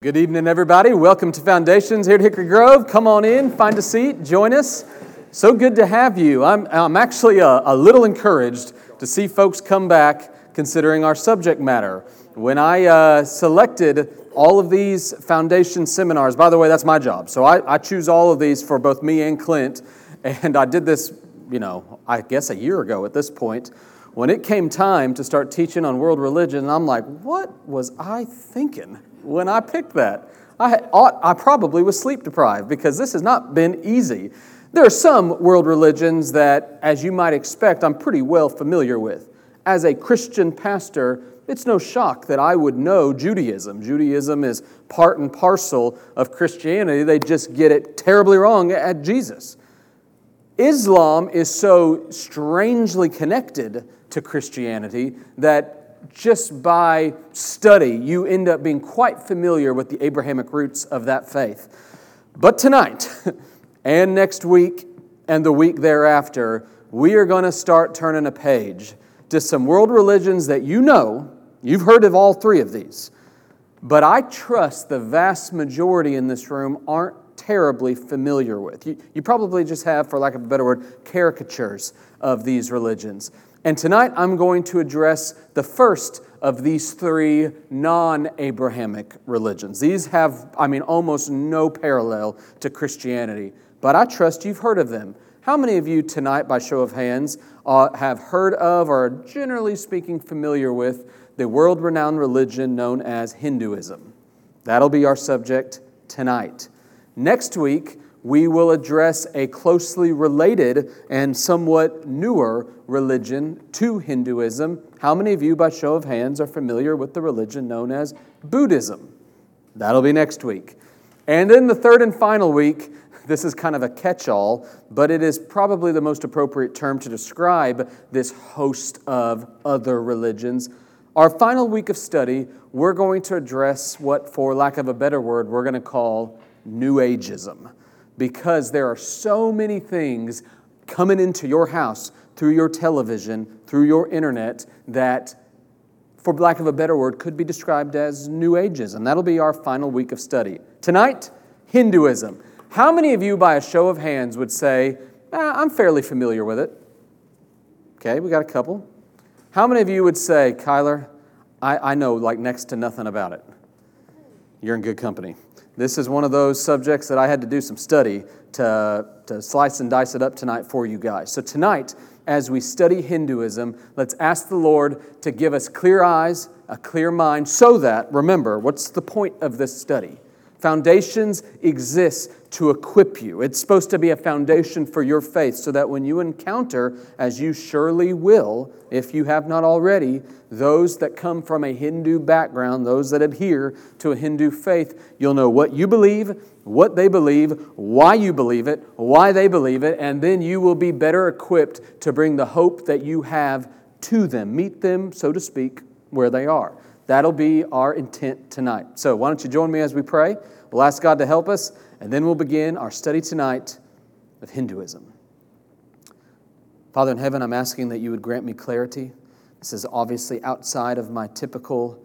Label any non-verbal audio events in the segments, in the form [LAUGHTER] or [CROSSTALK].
Good evening, everybody. Welcome to Foundations here at Hickory Grove. Come on in, find a seat, join us. So good to have you. I'm, I'm actually a, a little encouraged to see folks come back considering our subject matter. When I uh, selected all of these foundation seminars, by the way, that's my job. So I, I choose all of these for both me and Clint. And I did this, you know, I guess a year ago at this point. When it came time to start teaching on world religion, I'm like, what was I thinking? When I picked that. I, ought, I probably was sleep deprived because this has not been easy. There are some world religions that, as you might expect, I'm pretty well familiar with. As a Christian pastor, it's no shock that I would know Judaism. Judaism is part and parcel of Christianity. They just get it terribly wrong at Jesus. Islam is so strangely connected to Christianity that just by study, you end up being quite familiar with the Abrahamic roots of that faith. But tonight, [LAUGHS] and next week, and the week thereafter, we are going to start turning a page to some world religions that you know. You've heard of all three of these. But I trust the vast majority in this room aren't terribly familiar with. You, you probably just have, for lack of a better word, caricatures of these religions. And tonight I'm going to address the first of these three non Abrahamic religions. These have, I mean, almost no parallel to Christianity, but I trust you've heard of them. How many of you tonight, by show of hands, uh, have heard of or are generally speaking familiar with the world renowned religion known as Hinduism? That'll be our subject tonight. Next week, we will address a closely related and somewhat newer religion to Hinduism. How many of you, by show of hands, are familiar with the religion known as Buddhism? That'll be next week. And then the third and final week, [LAUGHS] this is kind of a catch all, but it is probably the most appropriate term to describe this host of other religions. Our final week of study, we're going to address what, for lack of a better word, we're going to call New Ageism because there are so many things coming into your house through your television, through your internet, that, for lack of a better word, could be described as New Ageism. That'll be our final week of study. Tonight, Hinduism. How many of you, by a show of hands, would say, eh, I'm fairly familiar with it? Okay, we got a couple. How many of you would say, Kyler, I, I know like next to nothing about it? You're in good company. This is one of those subjects that I had to do some study to, to slice and dice it up tonight for you guys. So, tonight, as we study Hinduism, let's ask the Lord to give us clear eyes, a clear mind, so that, remember, what's the point of this study? Foundations exist to equip you. It's supposed to be a foundation for your faith so that when you encounter, as you surely will, if you have not already, those that come from a Hindu background, those that adhere to a Hindu faith, you'll know what you believe, what they believe, why you believe it, why they believe it, and then you will be better equipped to bring the hope that you have to them. Meet them, so to speak, where they are. That'll be our intent tonight. So, why don't you join me as we pray? We'll ask God to help us, and then we'll begin our study tonight of Hinduism. Father in heaven, I'm asking that you would grant me clarity. This is obviously outside of my typical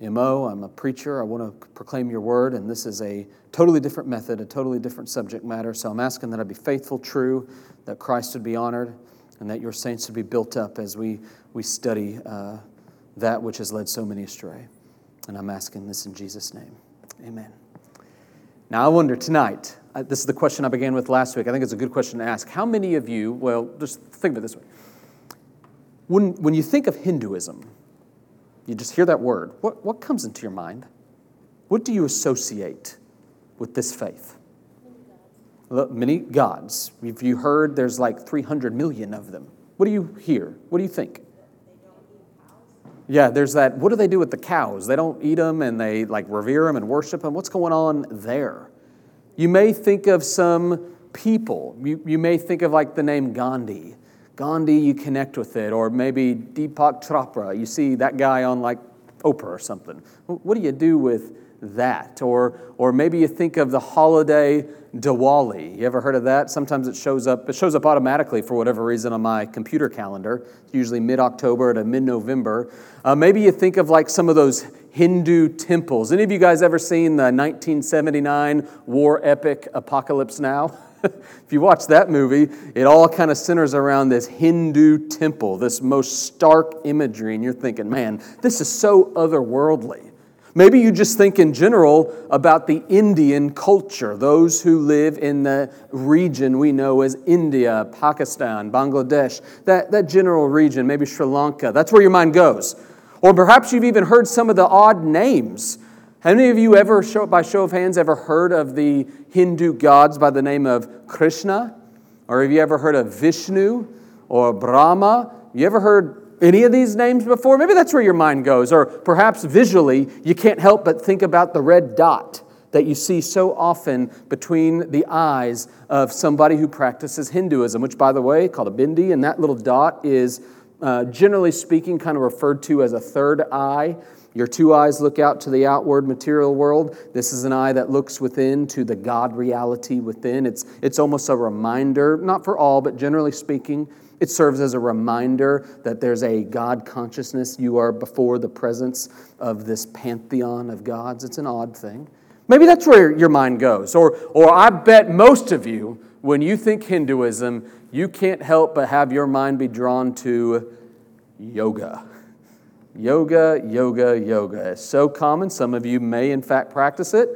MO. I'm a preacher. I want to proclaim your word, and this is a totally different method, a totally different subject matter. So I'm asking that I be faithful, true, that Christ would be honored, and that your saints would be built up as we, we study uh, that which has led so many astray. And I'm asking this in Jesus' name. Amen. Now, I wonder tonight, uh, this is the question I began with last week. I think it's a good question to ask. How many of you, well, just think of it this way. When, when you think of Hinduism, you just hear that word, what, what comes into your mind? What do you associate with this faith? Many gods. If you heard there's like 300 million of them, what do you hear? What do you think? Yeah, there's that. What do they do with the cows? They don't eat them and they like revere them and worship them. What's going on there? You may think of some people. You, you may think of like the name Gandhi. Gandhi, you connect with it. Or maybe Deepak Chopra. You see that guy on like Oprah or something. What do you do with that. Or, or maybe you think of the holiday Diwali. You ever heard of that? Sometimes it shows up. It shows up automatically for whatever reason on my computer calendar. It's usually mid-October to mid-November. Uh, maybe you think of like some of those Hindu temples. Any of you guys ever seen the 1979 war epic Apocalypse Now? [LAUGHS] [LAUGHS] if you watch that movie, it all kind of centers around this Hindu temple, this most stark imagery, and you're thinking, man, this is so otherworldly. Maybe you just think in general about the Indian culture, those who live in the region we know as India, Pakistan, Bangladesh, that, that general region, maybe Sri Lanka. That's where your mind goes. Or perhaps you've even heard some of the odd names have any of you ever, show, by show of hands, ever heard of the Hindu gods by the name of Krishna? Or have you ever heard of Vishnu or Brahma? You ever heard any of these names before? Maybe that's where your mind goes. Or perhaps visually, you can't help but think about the red dot that you see so often between the eyes of somebody who practices Hinduism, which, by the way, called a bindi, and that little dot is uh, generally speaking kind of referred to as a third eye. Your two eyes look out to the outward material world. This is an eye that looks within to the God reality within. It's, it's almost a reminder, not for all, but generally speaking, it serves as a reminder that there's a God consciousness. You are before the presence of this pantheon of gods. It's an odd thing. Maybe that's where your mind goes. Or, or I bet most of you, when you think Hinduism, you can't help but have your mind be drawn to yoga. Yoga, yoga, yoga. It's so common. Some of you may, in fact, practice it.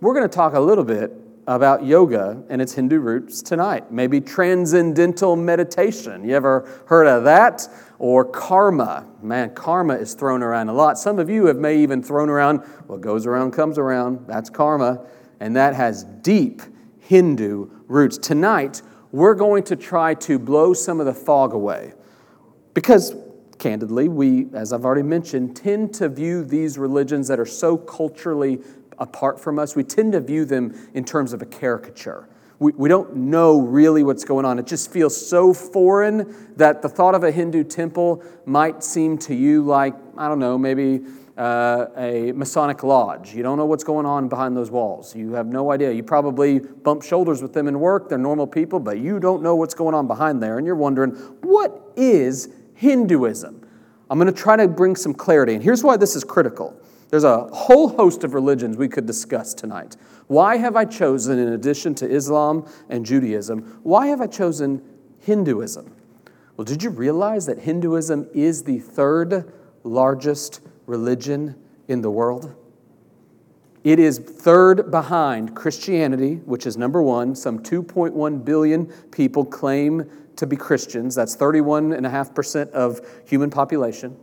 We're going to talk a little bit about yoga and its Hindu roots tonight. Maybe transcendental meditation. You ever heard of that? Or karma. Man, karma is thrown around a lot. Some of you have may even thrown around what goes around comes around. That's karma. And that has deep Hindu roots. Tonight, we're going to try to blow some of the fog away. Because candidly, we, as I've already mentioned, tend to view these religions that are so culturally apart from us, we tend to view them in terms of a caricature. We, we don't know really what's going on. It just feels so foreign that the thought of a Hindu temple might seem to you like, I don't know, maybe uh, a Masonic lodge. You don't know what's going on behind those walls. You have no idea. You probably bump shoulders with them in work. They're normal people, but you don't know what's going on behind there. And you're wondering, what is Hinduism. I'm going to try to bring some clarity, and here's why this is critical. There's a whole host of religions we could discuss tonight. Why have I chosen, in addition to Islam and Judaism, why have I chosen Hinduism? Well, did you realize that Hinduism is the third largest religion in the world? It is third behind Christianity, which is number one. Some 2.1 billion people claim to be Christians. That's 31.5% of human population.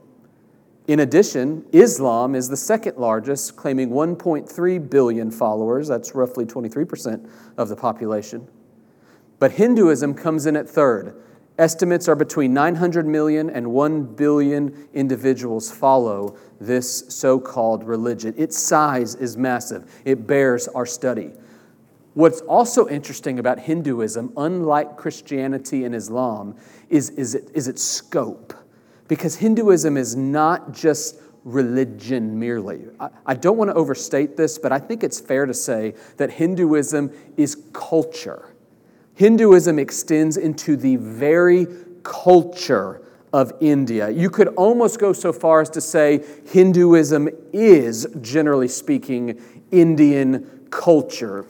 In addition, Islam is the second largest, claiming 1.3 billion followers. That's roughly 23% of the population. But Hinduism comes in at third. Estimates are between 900 million and 1 billion individuals follow this so called religion. Its size is massive, it bears our study. What's also interesting about Hinduism, unlike Christianity and Islam, is, is, it, is its scope. Because Hinduism is not just religion merely. I, I don't want to overstate this, but I think it's fair to say that Hinduism is culture. Hinduism extends into the very culture of India. You could almost go so far as to say Hinduism is, generally speaking, Indian culture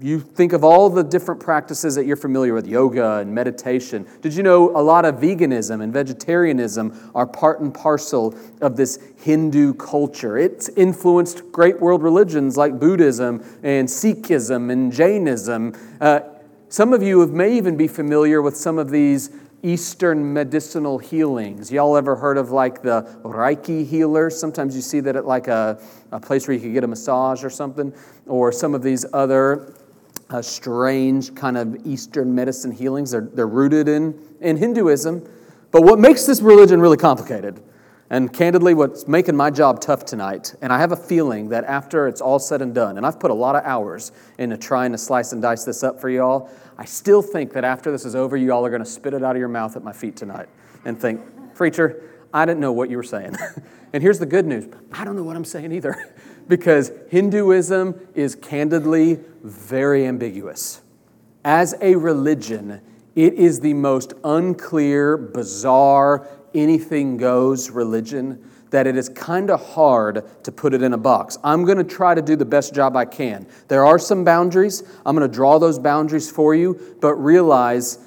you think of all the different practices that you're familiar with yoga and meditation. Did you know a lot of veganism and vegetarianism are part and parcel of this Hindu culture? It's influenced great world religions like Buddhism and Sikhism and Jainism. Uh, some of you may even be familiar with some of these Eastern medicinal healings. Y'all ever heard of like the Reiki healers? Sometimes you see that at like a, a place where you could get a massage or something, or some of these other uh, strange kind of Eastern medicine healings. They're, they're rooted in, in Hinduism. But what makes this religion really complicated, and candidly, what's making my job tough tonight, and I have a feeling that after it's all said and done, and I've put a lot of hours into trying to slice and dice this up for y'all, I still think that after this is over, you all are going to spit it out of your mouth at my feet tonight and think, Preacher, I didn't know what you were saying. [LAUGHS] and here's the good news I don't know what I'm saying either. [LAUGHS] because Hinduism is candidly very ambiguous. As a religion, it is the most unclear, bizarre, anything goes religion that it is kind of hard to put it in a box. I'm going to try to do the best job I can. There are some boundaries. I'm going to draw those boundaries for you, but realize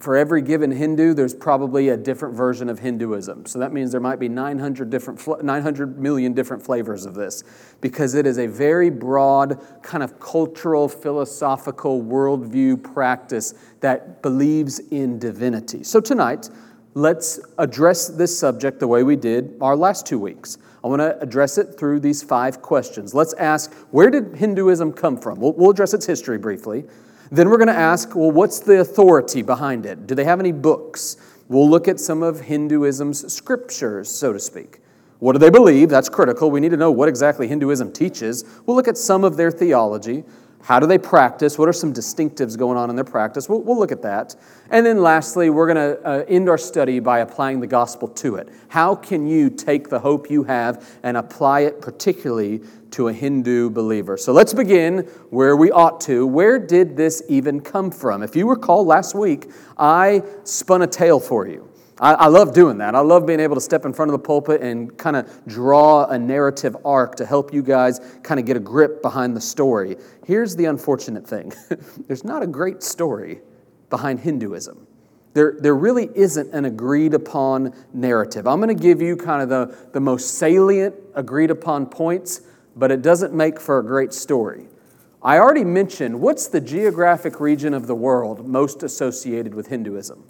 for every given Hindu, there's probably a different version of Hinduism. So that means there might be 900, different, 900 million different flavors of this because it is a very broad, kind of cultural, philosophical worldview practice that believes in divinity. So tonight, let's address this subject the way we did our last two weeks. I want to address it through these five questions. Let's ask where did Hinduism come from? We'll, we'll address its history briefly. Then we're going to ask, well, what's the authority behind it? Do they have any books? We'll look at some of Hinduism's scriptures, so to speak. What do they believe? That's critical. We need to know what exactly Hinduism teaches. We'll look at some of their theology. How do they practice? What are some distinctives going on in their practice? We'll, we'll look at that. And then lastly, we're going to uh, end our study by applying the gospel to it. How can you take the hope you have and apply it particularly to a Hindu believer? So let's begin where we ought to. Where did this even come from? If you recall last week, I spun a tale for you. I, I, love doing that. I love being able to step in front of the pulpit and kind of draw a narrative arc to help you guys kind of get a grip behind the story. Here's the unfortunate thing [LAUGHS] there's not a great story behind Hinduism. There, there really isn't an agreed upon narrative. I'm going to give you kind of the, the most salient agreed upon points, but it doesn't make for a great story. I already mentioned what's the geographic region of the world most associated with Hinduism?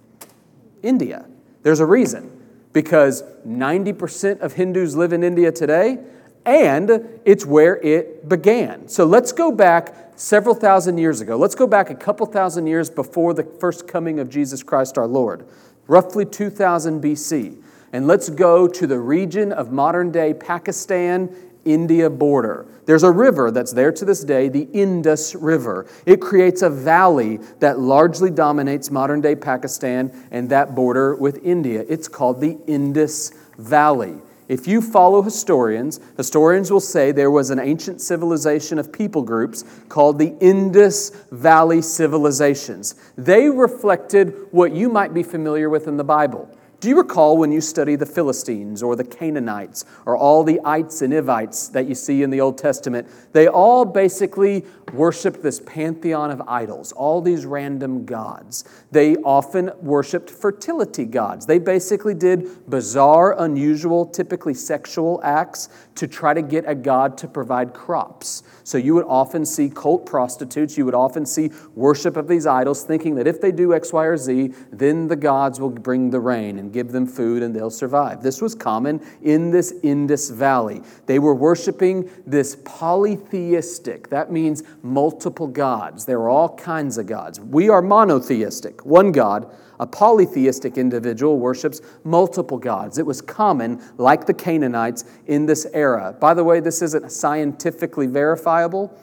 India. There's a reason because 90% of Hindus live in India today, and it's where it began. So let's go back several thousand years ago. Let's go back a couple thousand years before the first coming of Jesus Christ our Lord, roughly 2000 BC. And let's go to the region of modern day Pakistan India border. There's a river that's there to this day, the Indus River. It creates a valley that largely dominates modern day Pakistan and that border with India. It's called the Indus Valley. If you follow historians, historians will say there was an ancient civilization of people groups called the Indus Valley civilizations. They reflected what you might be familiar with in the Bible do you recall when you study the Philistines or the Canaanites or all the ites and ivites that you see in the Old Testament? They all basically worshiped this pantheon of idols, all these random gods. They often worshiped fertility gods. They basically did bizarre, unusual, typically sexual acts to try to get a god to provide crops. So you would often see cult prostitutes, you would often see worship of these idols, thinking that if they do X, Y, or Z, then the gods will bring the rain and give them food and they'll survive. This was common in this Indus Valley. They were worshiping this polytheistic, that means multiple gods. There are all kinds of gods. We are monotheistic, one God a polytheistic individual worships multiple gods. It was common, like the Canaanites, in this era. By the way, this isn't scientifically verifiable,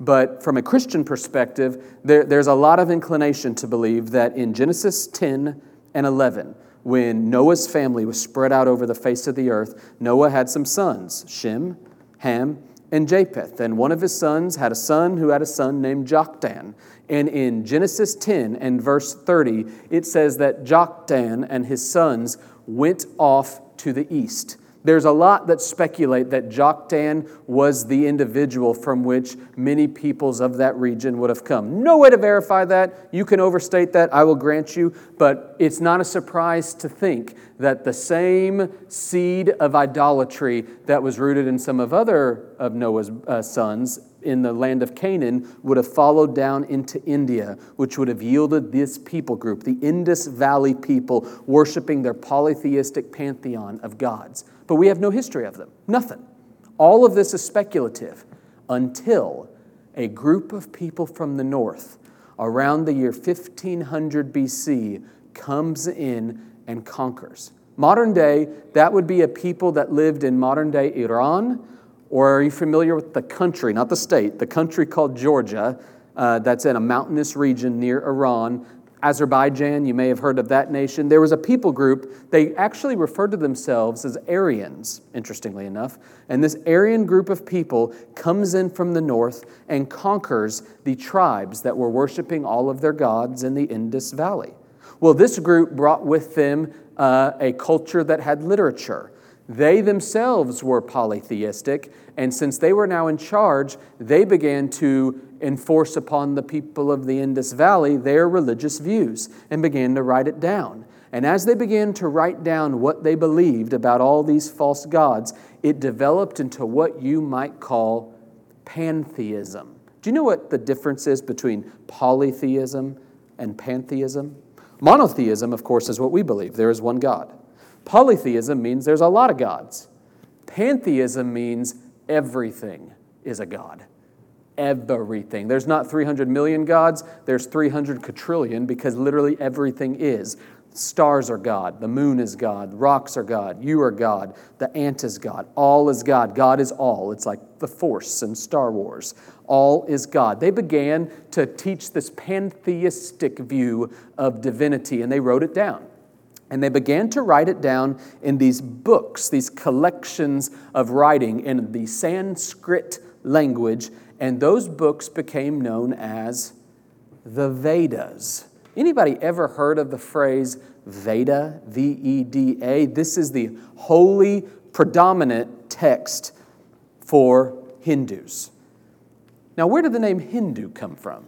but from a Christian perspective, there, there's a lot of inclination to believe that in Genesis 10 and 11, when Noah's family was spread out over the face of the earth, Noah had some sons Shem, Ham, and Japheth. And one of his sons had a son who had a son named Joktan. And in Genesis 10 and verse 30, it says that Joktan and his sons went off to the east. There's a lot that speculate that Joktan was the individual from which many peoples of that region would have come. No way to verify that. You can overstate that, I will grant you, but it's not a surprise to think that the same seed of idolatry that was rooted in some of other of Noah's uh, sons in the land of Canaan would have followed down into India, which would have yielded this people group, the Indus Valley people, worshiping their polytheistic pantheon of gods. But we have no history of them, nothing. All of this is speculative until a group of people from the north around the year 1500 BC comes in and conquers. Modern day, that would be a people that lived in modern day Iran or are you familiar with the country, not the state, the country called Georgia, uh, that's in a mountainous region near Iran? Azerbaijan, you may have heard of that nation. There was a people group, they actually referred to themselves as Aryans, interestingly enough. And this Aryan group of people comes in from the north and conquers the tribes that were worshiping all of their gods in the Indus Valley. Well, this group brought with them uh, a culture that had literature. They themselves were polytheistic, and since they were now in charge, they began to enforce upon the people of the Indus Valley their religious views and began to write it down. And as they began to write down what they believed about all these false gods, it developed into what you might call pantheism. Do you know what the difference is between polytheism and pantheism? Monotheism, of course, is what we believe there is one God. Polytheism means there's a lot of gods. Pantheism means everything is a god. Everything. There's not 300 million gods, there's 300 quadrillion because literally everything is. Stars are God, the moon is God, rocks are God, you are God, the ant is God, all is God. God is all. It's like the Force in Star Wars. All is God. They began to teach this pantheistic view of divinity and they wrote it down. And they began to write it down in these books, these collections of writing in the Sanskrit language, and those books became known as the Vedas. Anybody ever heard of the phrase Veda, V E D A? This is the holy predominant text for Hindus. Now, where did the name Hindu come from?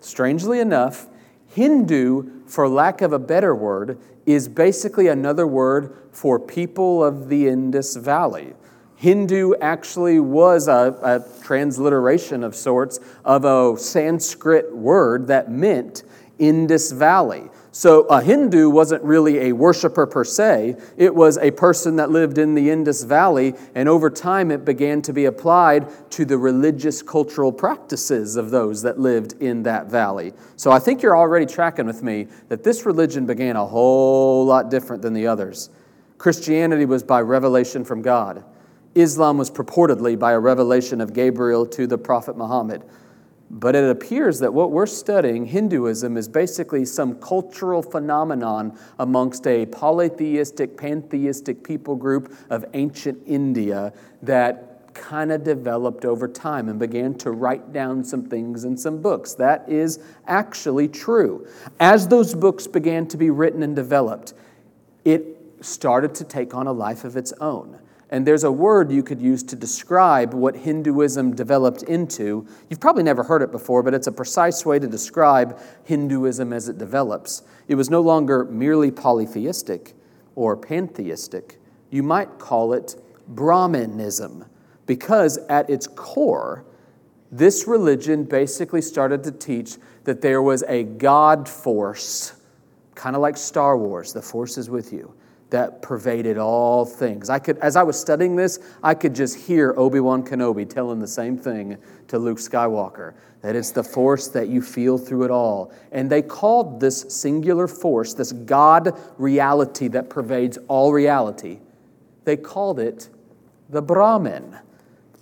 Strangely enough, Hindu, for lack of a better word, is basically another word for people of the Indus Valley. Hindu actually was a, a, transliteration of sorts of a Sanskrit word that meant Indus Valley. So a Hindu wasn't really a worshiper per se, it was a person that lived in the Indus Valley, and over time it began to be applied to the religious cultural practices of those that lived in that valley. So I think you're already tracking with me that this religion began a whole lot different than the others. Christianity was by revelation from God. Islam was purportedly by a revelation of Gabriel to the Prophet Muhammad. But it appears that what we're studying, Hinduism, is basically some cultural phenomenon amongst a polytheistic, pantheistic people group of ancient India that kind of developed over time and began to write down some things in some books. That is actually true. As those books began to be written and developed, it started to take on a life of its own. And there's a word you could use to describe what Hinduism developed into. You've probably never heard it before, but it's a precise way to describe Hinduism as it develops. It was no longer merely polytheistic or pantheistic. You might call it Brahmanism, because at its core, this religion basically started to teach that there was a God force, kind of like Star Wars, the force is with you that pervaded all things. I could, as I was studying this, I could just hear Obi Wan Kenobi telling the same thing to Luke Skywalker that it's the force that you feel through it all. And they called this singular force, this God reality that pervades all reality, they called it the Brahman,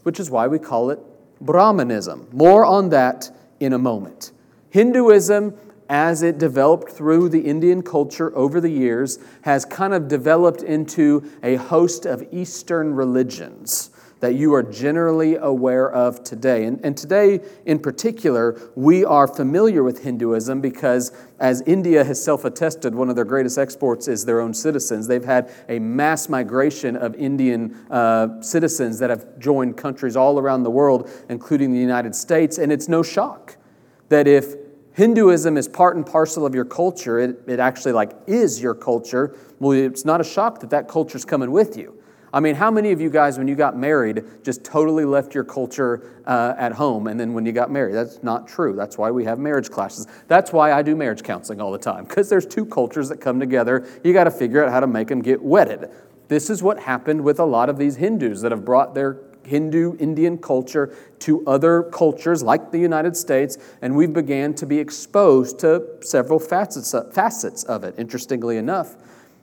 which is why we call it Brahmanism. More on that in a moment. Hinduism as it developed through the Indian culture over the years, has kind of developed into a host of Eastern religions that you are generally aware of today. And, and today, in particular, we are familiar with Hinduism because, as India has self attested, one of their greatest exports is their own citizens. They've had a mass migration of Indian uh, citizens that have joined countries all around the world, including the United States. And it's no shock that if Hinduism is part and parcel of your culture. It, it actually like is your culture. Well, it's not a shock that that culture's coming with you. I mean, how many of you guys, when you got married, just totally left your culture uh, at home and then when you got married? That's not true. That's why we have marriage classes. That's why I do marriage counseling all the time, because there's two cultures that come together. You got to figure out how to make them get wedded. This is what happened with a lot of these Hindus that have brought their Hindu Indian culture to other cultures like the United States, and we've began to be exposed to several facets, facets of it. Interestingly enough,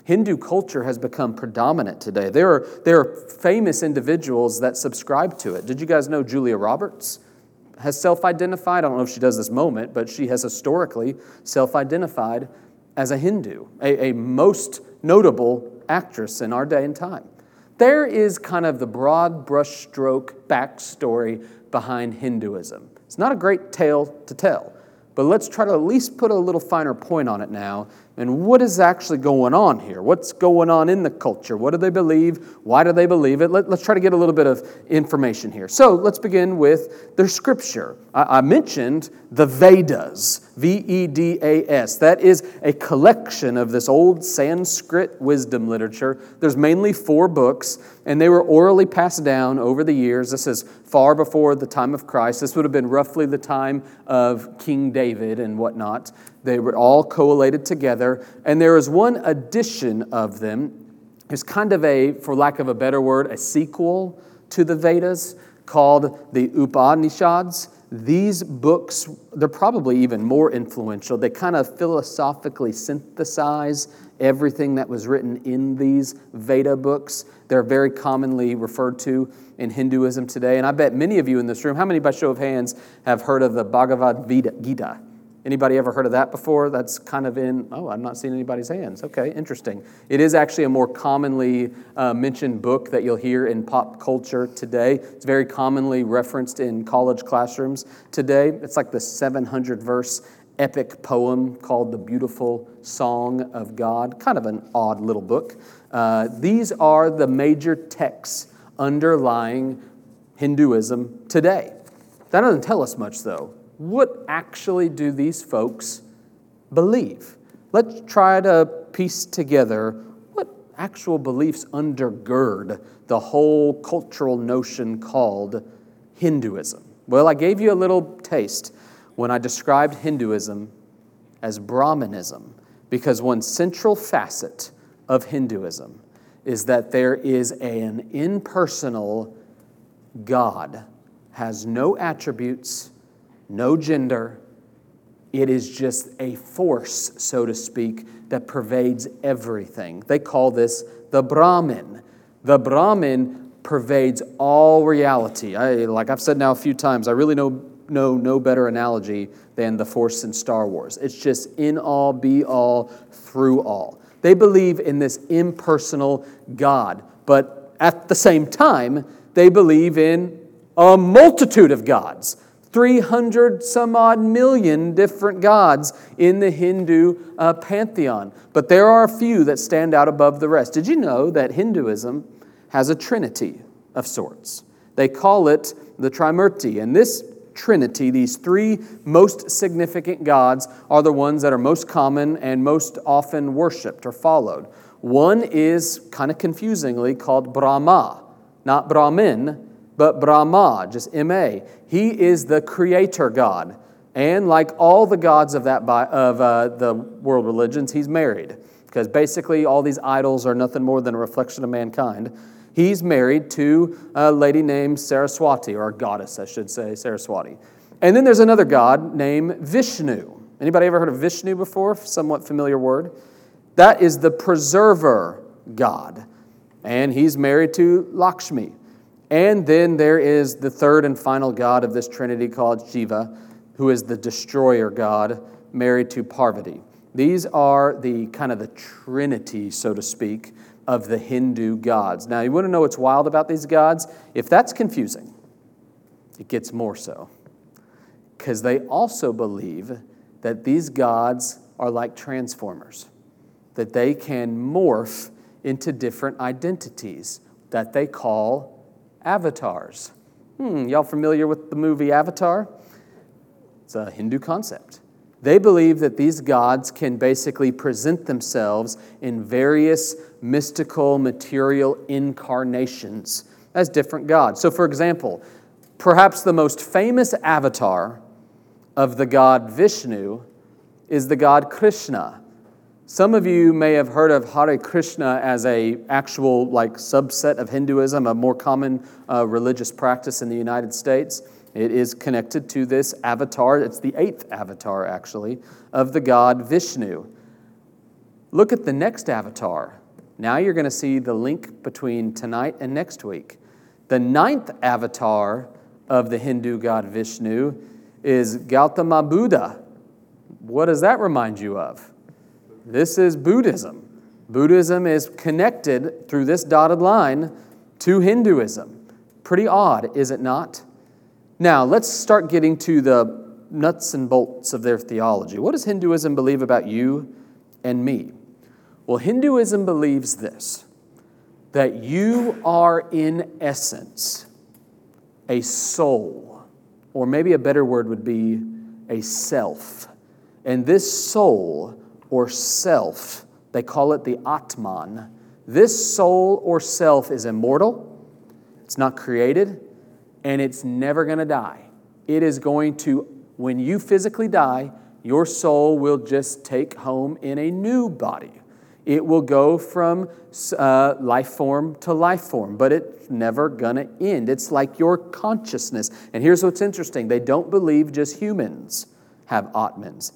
Hindu culture has become predominant today. There are, there are famous individuals that subscribe to it. Did you guys know Julia Roberts? has self identified, I don't know if she does this moment, but she has historically self identified as a Hindu, a, a most notable actress in our day and time. There is kind of the broad brushstroke backstory behind Hinduism. It's not a great tale to tell, but let's try to at least put a little finer point on it now and what is actually going on here? What's going on in the culture? What do they believe? Why do they believe it? Let, us try to get a little bit of information here. So let's begin with their scripture. I, I mentioned the Vedas, V E D A S. That is a collection of this old Sanskrit wisdom literature. There's mainly four books, and they were orally passed down over the years. This is far before the time of Christ. This would have been roughly the time of King David and whatnot. They were all collated together, and there is one addition of them. It's kind of a, for lack of a better word, a sequel to the Vedas called the Upanishads. These books, they're probably even more influential. They kind of philosophically synthesize everything that was written in these Veda books. They're very commonly referred to in Hinduism today. And I bet many of you in this room, how many by show of hands have heard of the Bhagavad Gita? Anybody ever heard of that before? That's kind of in, oh, I'm not seeing anybody's hands. Okay, interesting. It is actually a more commonly uh, mentioned book that you'll hear in pop culture today. It's very commonly referenced in college classrooms today. It's like the 700 verse epic poem called The Beautiful Song of God. Kind of an odd little book. Uh, these are the major texts underlying Hinduism today. That doesn't tell us much, though what actually do these folks believe? Let's try to piece together what actual beliefs undergird the whole cultural notion called Hinduism. Well, I gave you a little taste when I described Hinduism as Brahmanism, because one central facet of Hinduism is that there is an impersonal God, has no attributes no gender. It is just a force, so to speak, that pervades everything. They call this the Brahman. The Brahman pervades all reality. I, like I've said now a few times, I really know, know no better analogy than the Force in Star Wars. It's just in all, be all, through all. They believe in this impersonal God, but at the same time, they believe in a multitude of gods. 300 some odd million different gods in the Hindu uh, pantheon. But there are a few that stand out above the rest. Did you know that Hinduism has a trinity of sorts? They call it the Trimurti. And this trinity, these three most significant gods, are the ones that are most common and most often worshiped or followed. One is kind of confusingly called Brahma, not Brahmin but Brahma, just M A. He is the creator God. And like all the gods of, that, of uh, the world religions, he's married. Because basically, all these idols are nothing more than a reflection of mankind. He's married to a lady named Saraswati, or a goddess, I should say, Saraswati. And then there's another god named Vishnu. Anybody ever heard of Vishnu before? Somewhat familiar word. That is the preserver god. And he's married to Lakshmi. And then there is the third and final God of this trinity called Shiva, who is the destroyer God, married to Parvati. These are the kind of the trinity, so to speak, of the Hindu gods. Now, you want to know what's wild about these gods? If that's confusing, it gets more so. Because they also believe that these gods are like transformers, that they can morph into different identities that they call avatars. Hmm, y'all familiar with the movie Avatar? It's a Hindu concept. They believe that these gods can basically present themselves in various mystical material incarnations as different gods. So, for example, perhaps the most famous avatar of the god Vishnu is the god Krishna. Some of you may have heard of Hare Krishna as a actual like subset of Hinduism, a more common uh, religious practice in the United States. It is connected to this avatar. It's the eighth avatar, actually, of the god Vishnu. Look at the next avatar. Now you're going to see the link between tonight and next week. The ninth avatar of the Hindu god Vishnu is Gautama Buddha. What does that remind you of? This is Buddhism. Buddhism is connected through this dotted line to Hinduism. Pretty odd, is it not? Now, let's start getting to the nuts and bolts of their theology. What does Hinduism believe about you and me? Well, Hinduism believes this that you are, in essence, a soul, or maybe a better word would be a self. And this soul or self, they call it the Atman, this soul or self is immortal, it's not created, and it's never going to die. It is going to, when you physically die, your soul will just take home in a new body. It will go from uh, life form to life form, but it's never going to end. It's like your consciousness. And here's what's interesting they don't believe just humans have Atmans,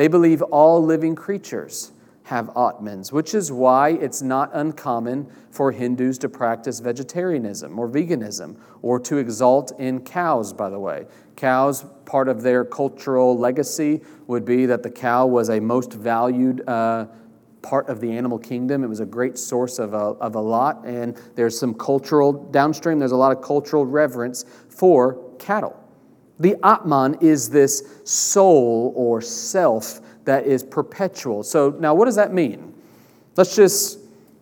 they believe all living creatures have Atmans, which is why it's not uncommon for Hindus to practice vegetarianism or veganism or to exalt in cows, by the way. Cows, part of their cultural legacy would be that the cow was a most valued. Uh, part of the animal kingdom. It was a great source of a, of a lot, and there's some cultural, downstream, there's a lot of cultural reverence for cattle. The Atman is this soul or self that is perpetual. So, now what does that mean? Let's just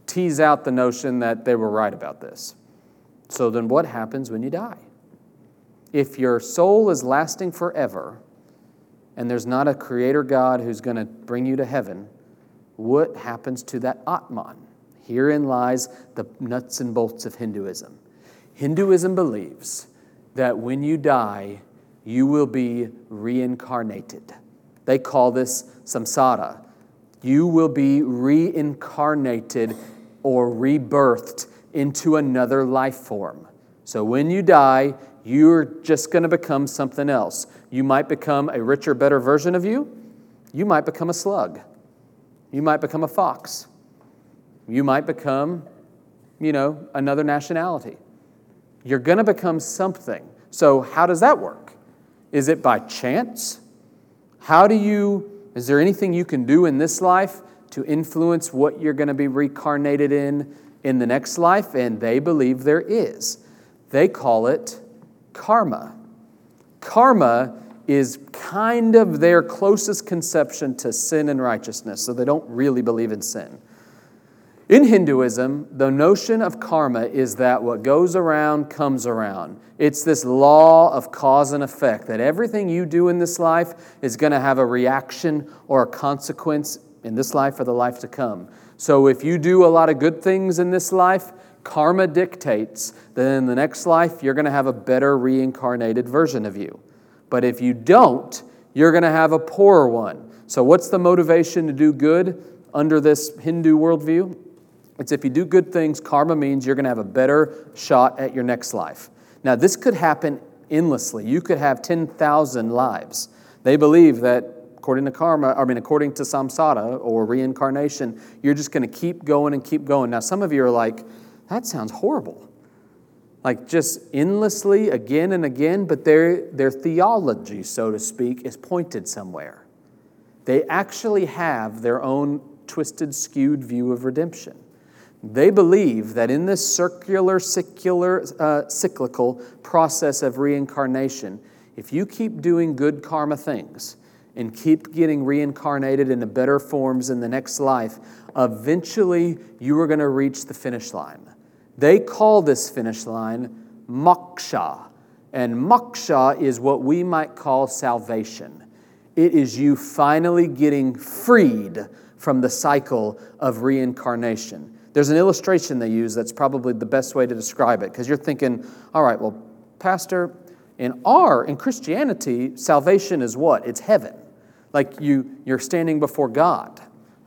tease out the notion that they were right about this. So, then what happens when you die? If your soul is lasting forever and there's not a creator God who's going to bring you to heaven, what happens to that Atman? Herein lies the nuts and bolts of Hinduism. Hinduism believes that when you die, you will be reincarnated. They call this samsara. You will be reincarnated or rebirthed into another life form. So when you die, you're just going to become something else. You might become a richer, better version of you. You might become a slug. You might become a fox. You might become, you know, another nationality. You're going to become something. So, how does that work? Is it by chance? How do you, is there anything you can do in this life to influence what you're going to be reincarnated in in the next life? And they believe there is. They call it karma. Karma is kind of their closest conception to sin and righteousness, so they don't really believe in sin. In Hinduism, the notion of karma is that what goes around comes around. It's this law of cause and effect, that everything you do in this life is going to have a reaction or a consequence in this life or the life to come. So if you do a lot of good things in this life, karma dictates that in the next life you're going to have a better reincarnated version of you. But if you don't, you're going to have a poorer one. So, what's the motivation to do good under this Hindu worldview? It's if you do good things, karma means you're going to have a better shot at your next life. Now, this could happen endlessly. You could have 10,000 lives. They believe that according to karma, I mean, according to samsara or reincarnation, you're just going to keep going and keep going. Now, some of you are like, that sounds horrible. Like just endlessly again and again, but their, their theology, so to speak, is pointed somewhere. They actually have their own twisted, skewed view of redemption. They believe that in this circular, secular, uh, cyclical process of reincarnation, if you keep doing good karma things and keep getting reincarnated into better forms in the next life, eventually you are going to reach the finish line. They call this finish line moksha. And moksha is what we might call salvation. It is you finally getting freed from the cycle of reincarnation. There's an illustration they use that's probably the best way to describe it because you're thinking, all right, well, Pastor, in our, in Christianity, salvation is what? It's heaven. Like you, you're standing before God.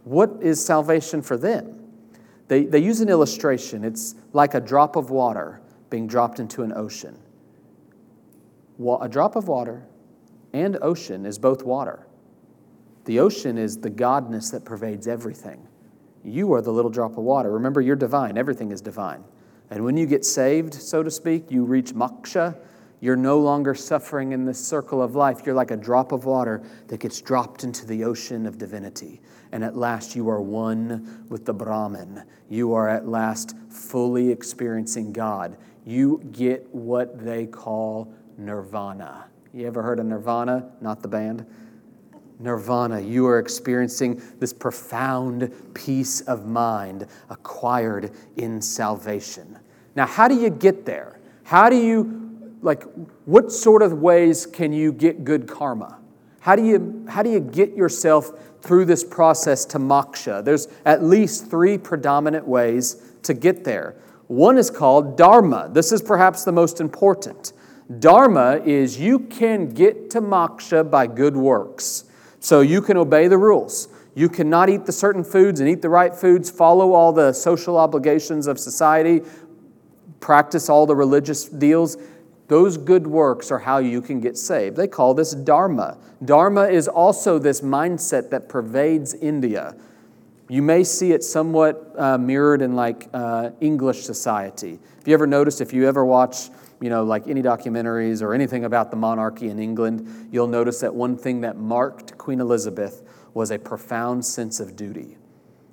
What is salvation for them? They, they use an illustration. It's like a drop of water being dropped into an ocean. A drop of water and ocean is both water. The ocean is the godness that pervades everything. You are the little drop of water. Remember, you're divine. Everything is divine. And when you get saved, so to speak, you reach moksha. You're no longer suffering in this circle of life. You're like a drop of water that gets dropped into the ocean of divinity. And at last, you are one with the Brahman. You are at last fully experiencing God. You get what they call nirvana. You ever heard of nirvana? Not the band? Nirvana. You are experiencing this profound peace of mind acquired in salvation. Now, how do you get there? How do you like what sort of ways can you get good karma? How do you how do you get yourself through this process to moksha? There's at least three predominant ways to get there. One is called dharma. This is perhaps the most important. Dharma is you can get to moksha by good works. So you can obey the rules. You cannot eat the certain foods and eat the right foods, follow all the social obligations of society, practice all the religious deals. Those good works are how you can get saved. They call this Dharma. Dharma is also this mindset that pervades India. You may see it somewhat uh, mirrored in like uh, English society. If you ever noticed, if you ever watch, you know, like any documentaries or anything about the monarchy in England, you'll notice that one thing that marked Queen Elizabeth was a profound sense of duty.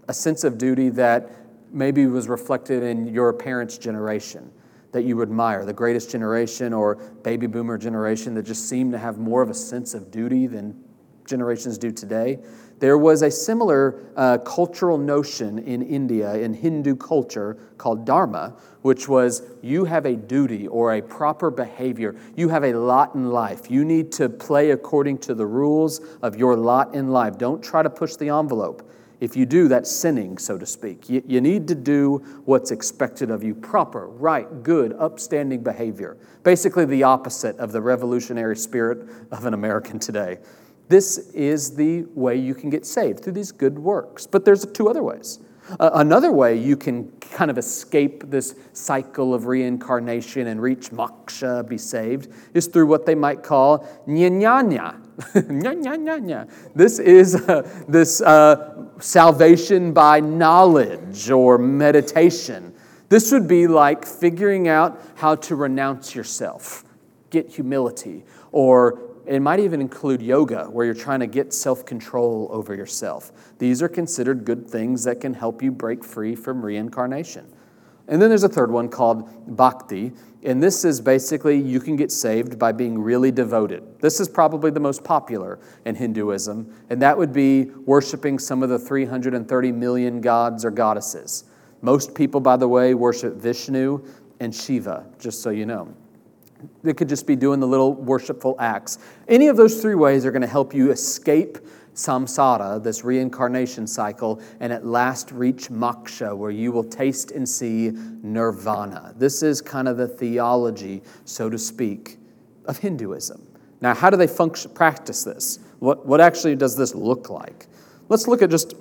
A sense of duty that maybe was reflected in your parents' generation that you admire, the greatest generation or baby boomer generation that just seemed to have more of a sense of duty than generations do today. There was a similar uh, cultural notion in India, in Hindu culture, called dharma, which was you have a duty or a proper behavior. You have a lot in life. You need to play according to the rules of your lot in life. Don't try to push the envelope. If you do, that's sinning, so to speak. You, you, need to do what's expected of you proper, right, good, upstanding behavior. Basically, the opposite of the revolutionary spirit of an American today. This is the way you can get saved through these good works. But there's two other ways. Uh, another way you can kind of escape this cycle of reincarnation and reach moksha, be saved, is through what they might call nyanyanya. [LAUGHS] this is uh, this uh, salvation by knowledge or meditation. This would be like figuring out how to renounce yourself, get humility, or it might even include yoga, where you're trying to get self control over yourself. These are considered good things that can help you break free from reincarnation. And then there's a third one called bhakti. And this is basically you can get saved by being really devoted. This is probably the most popular in Hinduism, and that would be worshiping some of the 330 million gods or goddesses. Most people, by the way, worship Vishnu and Shiva, just so you know. They could just be doing the little worshipful acts. Any of those three ways are going to help you escape samsara, this reincarnation cycle, and at last reach moksha, where you will taste and see nirvana. This is kind of the theology, so to speak, of Hinduism. Now, how do they function, practice this? What, what actually does this look like? Let's look at just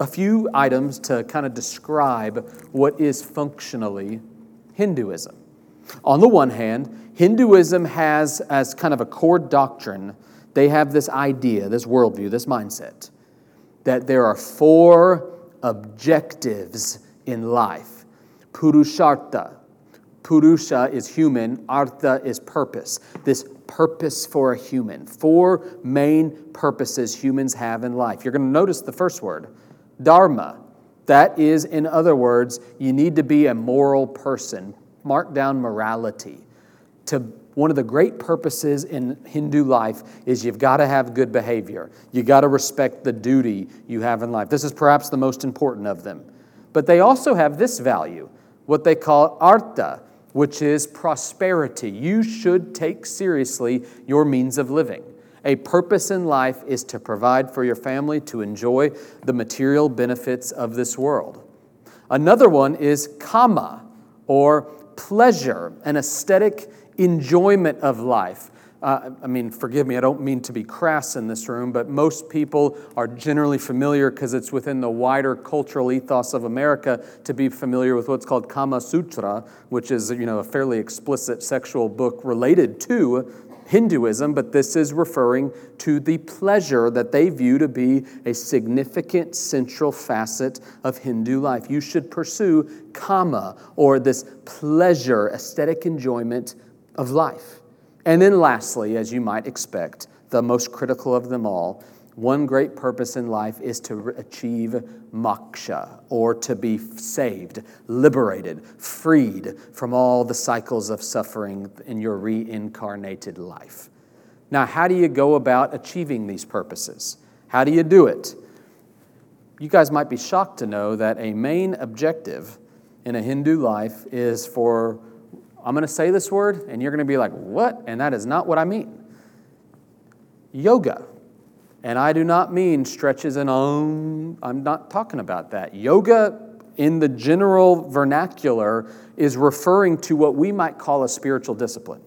a few items to kind of describe what is functionally Hinduism. On the one hand, Hinduism has as kind of a core doctrine, they have this idea, this worldview, this mindset, that there are four objectives in life Purushartha. Purusha is human, Artha is purpose. This purpose for a human. Four main purposes humans have in life. You're going to notice the first word, Dharma. That is, in other words, you need to be a moral person mark down morality. To one of the great purposes in Hindu life is you've got to have good behavior. You got to respect the duty you have in life. This is perhaps the most important of them. But they also have this value, what they call artha, which is prosperity. You should take seriously your means of living. A purpose in life is to provide for your family, to enjoy the material benefits of this world. Another one is kama, or pleasure, an aesthetic enjoyment of life. Uh, I mean, forgive me, I don't mean to be crass in this room, but most people are generally familiar because it's within the wider cultural ethos of America to be familiar with what's called Kama Sutra, which is, you know, a fairly explicit sexual book related to Hinduism, but this is referring to the pleasure that they view to be a significant central facet of Hindu life. You should pursue kama, or this pleasure, aesthetic enjoyment of life. And then, lastly, as you might expect, the most critical of them all, one great purpose in life is to achieve moksha, or to be saved, liberated, freed from all the cycles of suffering in your reincarnated life. Now, how do you go about achieving these purposes? How do you do it? You guys might be shocked to know that a main objective in a Hindu life is for, I'm going to say this word, and you're going to be like, what? And that is not what I mean. Yoga. And I do not mean stretches and om. I'm not talking about that. Yoga, in the general vernacular, is referring to what we might call a spiritual discipline.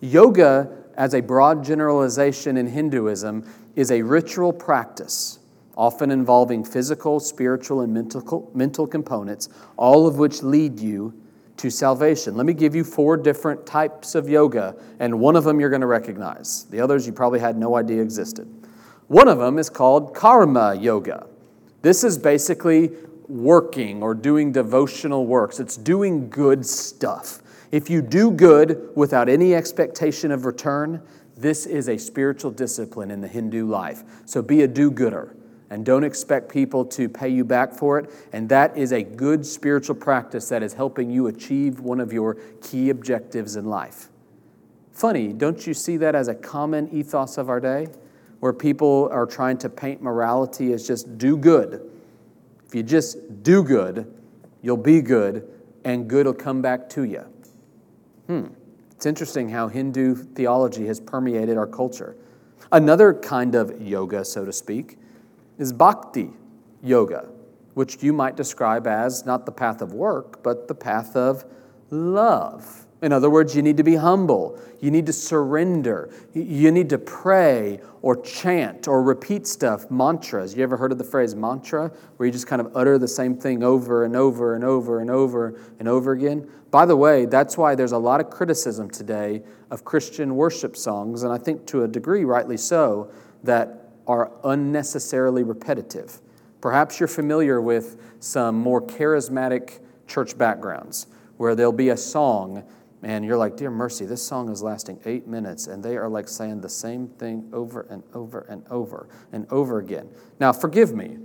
Yoga, as a broad generalization in Hinduism, is a ritual practice, often involving physical, spiritual, and mental, mental components, all of which lead you to salvation. Let me give you four different types of yoga, and one of them you're going to recognize. The others you probably had no idea existed. One of them is called karma yoga. This is basically working or doing devotional works, it's doing good stuff. If you do good without any expectation of return, this is a spiritual discipline in the Hindu life. So be a do gooder and don't expect people to pay you back for it. And that is a good spiritual practice that is helping you achieve one of your key objectives in life. Funny, don't you see that as a common ethos of our day? Where people are trying to paint morality as just do good. If you just do good, you'll be good, and good will come back to you. Hmm. It's interesting how Hindu theology has permeated our culture. Another kind of yoga, so to speak, is bhakti yoga, which you might describe as not the path of work, but the path of love. In other words, you need to be humble. You need to surrender. You need to pray or chant or repeat stuff, mantras. You ever heard of the phrase mantra, where you just kind of utter the same thing over and over and over and over and over again? By the way, that's why there's a lot of criticism today of Christian worship songs, and I think to a degree, rightly so, that are unnecessarily repetitive. Perhaps you're familiar with some more charismatic church backgrounds where there'll be a song and you're like, Dear Mercy, this song is lasting eight minutes, and they are like saying the same thing over and over and over and over again. Now, forgive me.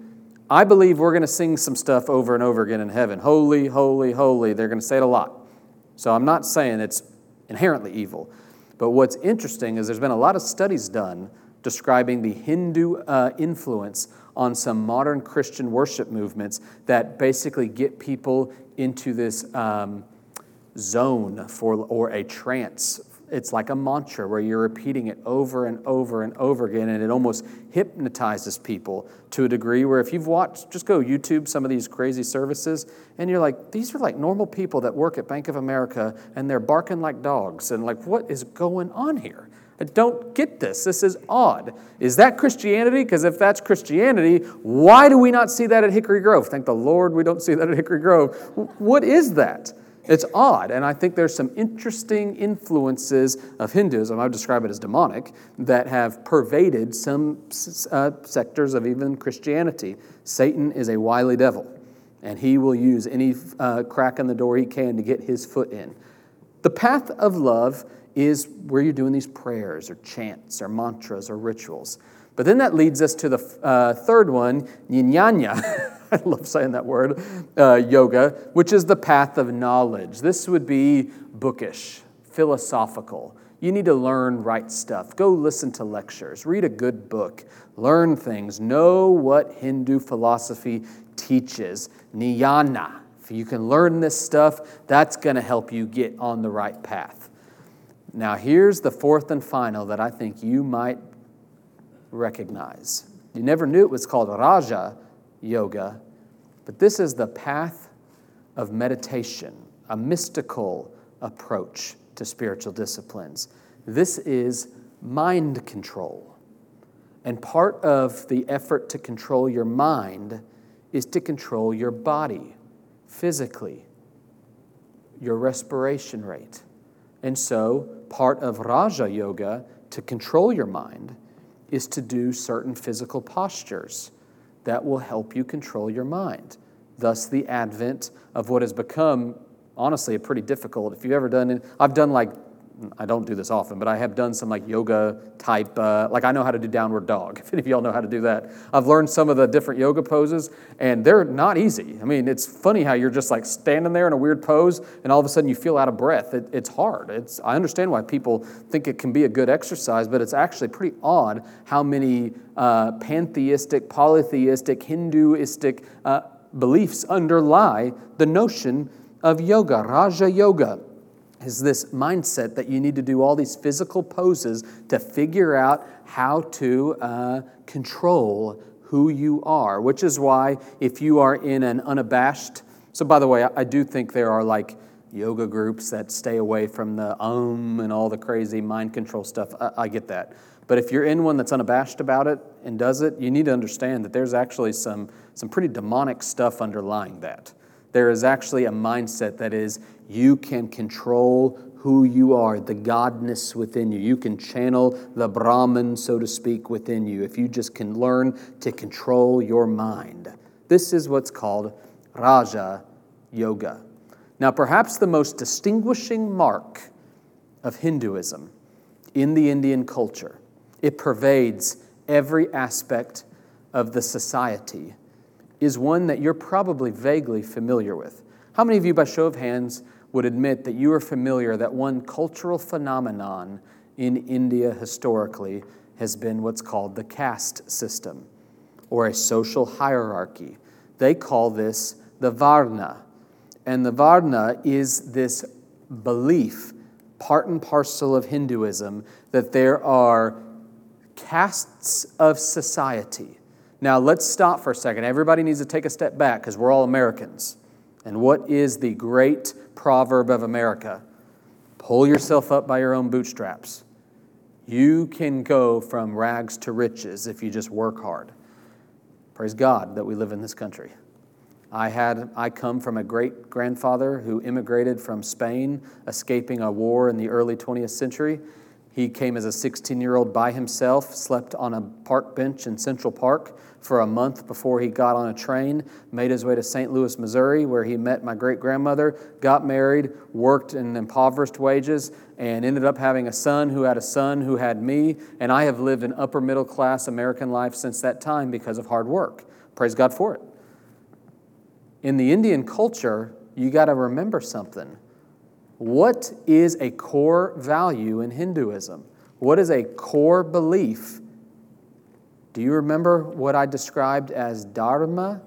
I believe we're going to sing some stuff over and over again in heaven. Holy, holy, holy. They're going to say it a lot. So I'm not saying it's inherently evil. But what's interesting is there's been a lot of studies done describing the Hindu uh, influence on some modern Christian worship movements that basically get people into this. Um, zone for or a trance it's like a mantra where you're repeating it over and over and over again and it almost hypnotizes people to a degree where if you've watched just go youtube some of these crazy services and you're like these are like normal people that work at bank of america and they're barking like dogs and like what is going on here I don't get this. This is odd. Is that Christianity? Because if that's Christianity, why do we not see that at Hickory Grove? Thank the Lord we don't see that at Hickory Grove. What is that? It's odd, and I think there's some interesting influences of Hinduism, I would describe it as demonic, that have pervaded some uh, sectors of even Christianity. Satan is a wily devil, and he will use any uh, crack in the door he can to get his foot in. The path of love is where you're doing these prayers or chants or mantras or rituals. But then that leads us to the uh, third one, jnana. [LAUGHS] [LAUGHS] I love saying that word, uh, yoga, which is the path of knowledge. This would be bookish, philosophical. You need to learn right stuff. Go listen to lectures, read a good book, learn things, know what Hindu philosophy teaches. Jnana. If you can learn this stuff, that's going to help you get on the right path. Now, here's the fourth and final that I think you might recognize. You never knew it was called Raja yoga, but this is the path of meditation, a mystical approach to spiritual disciplines. This is mind control. And part of the effort to control your mind is to control your body physically, your respiration rate. And so, part of Raja Yoga to control your mind is to do certain physical postures that will help you control your mind. Thus, the advent of what has become, honestly, a pretty difficult. If you've ever done it, I've done like I don't do this often, but I have done some like yoga type, uh, like I know how to do downward dog. [LAUGHS] If any of y'all know how to do that, I've learned some of the different yoga poses, and they're not easy. I mean, it's funny how you're just like standing there in a weird pose, and all of a sudden you feel out of breath. It, it's hard. It's, I understand why people think it can be a good exercise, but it's actually pretty odd how many uh, pantheistic, polytheistic, Hinduistic uh, beliefs underlie the notion of yoga, Raja Yoga is this mindset that you need to do all these physical poses to figure out how to uh, control who you are, which is why if you are in an unabashed, so by the way, I do think there are like yoga groups that stay away from the um and all the crazy mind control stuff. I, I get that. But if you're in one that's unabashed about it and does it, you need to understand that there's actually some, some pretty demonic stuff underlying that. There is actually a mindset that is you can control who you are, the godness within you. You can channel the Brahman, so to speak, within you if you just can learn to control your mind. This is what's called Raja Yoga. Now, perhaps the most distinguishing mark of Hinduism in the Indian culture, it pervades every aspect of the society is one that you're probably vaguely familiar with. How many of you, by show of hands, would admit that you are familiar that one cultural phenomenon in India historically has been what's called the caste system or a social hierarchy? They call this the Varna. And the Varna is this belief, part and parcel of Hinduism, that there are castes of society now, let's stop for a second. Everybody needs to take a step back because we're all Americans. And what is the great proverb of America? Pull yourself up by your own bootstraps. You can go from rags to riches if you just work hard. Praise God that we live in this country. I had I come from a great grandfather who immigrated from Spain, escaping a war in the early 20th century. He came as a 16 year old by himself, slept on a park bench in Central Park for a month before he got on a train, made his way to St. Louis, Missouri, where he met my great grandmother, got married, worked in impoverished wages, and ended up having a son who had a son who had me. And I have lived an upper middle class American life since that time because of hard work. Praise God for it. In the Indian culture, you got to remember something. What is a core value in Hinduism? What is a core belief? Do you remember what I described as dharma?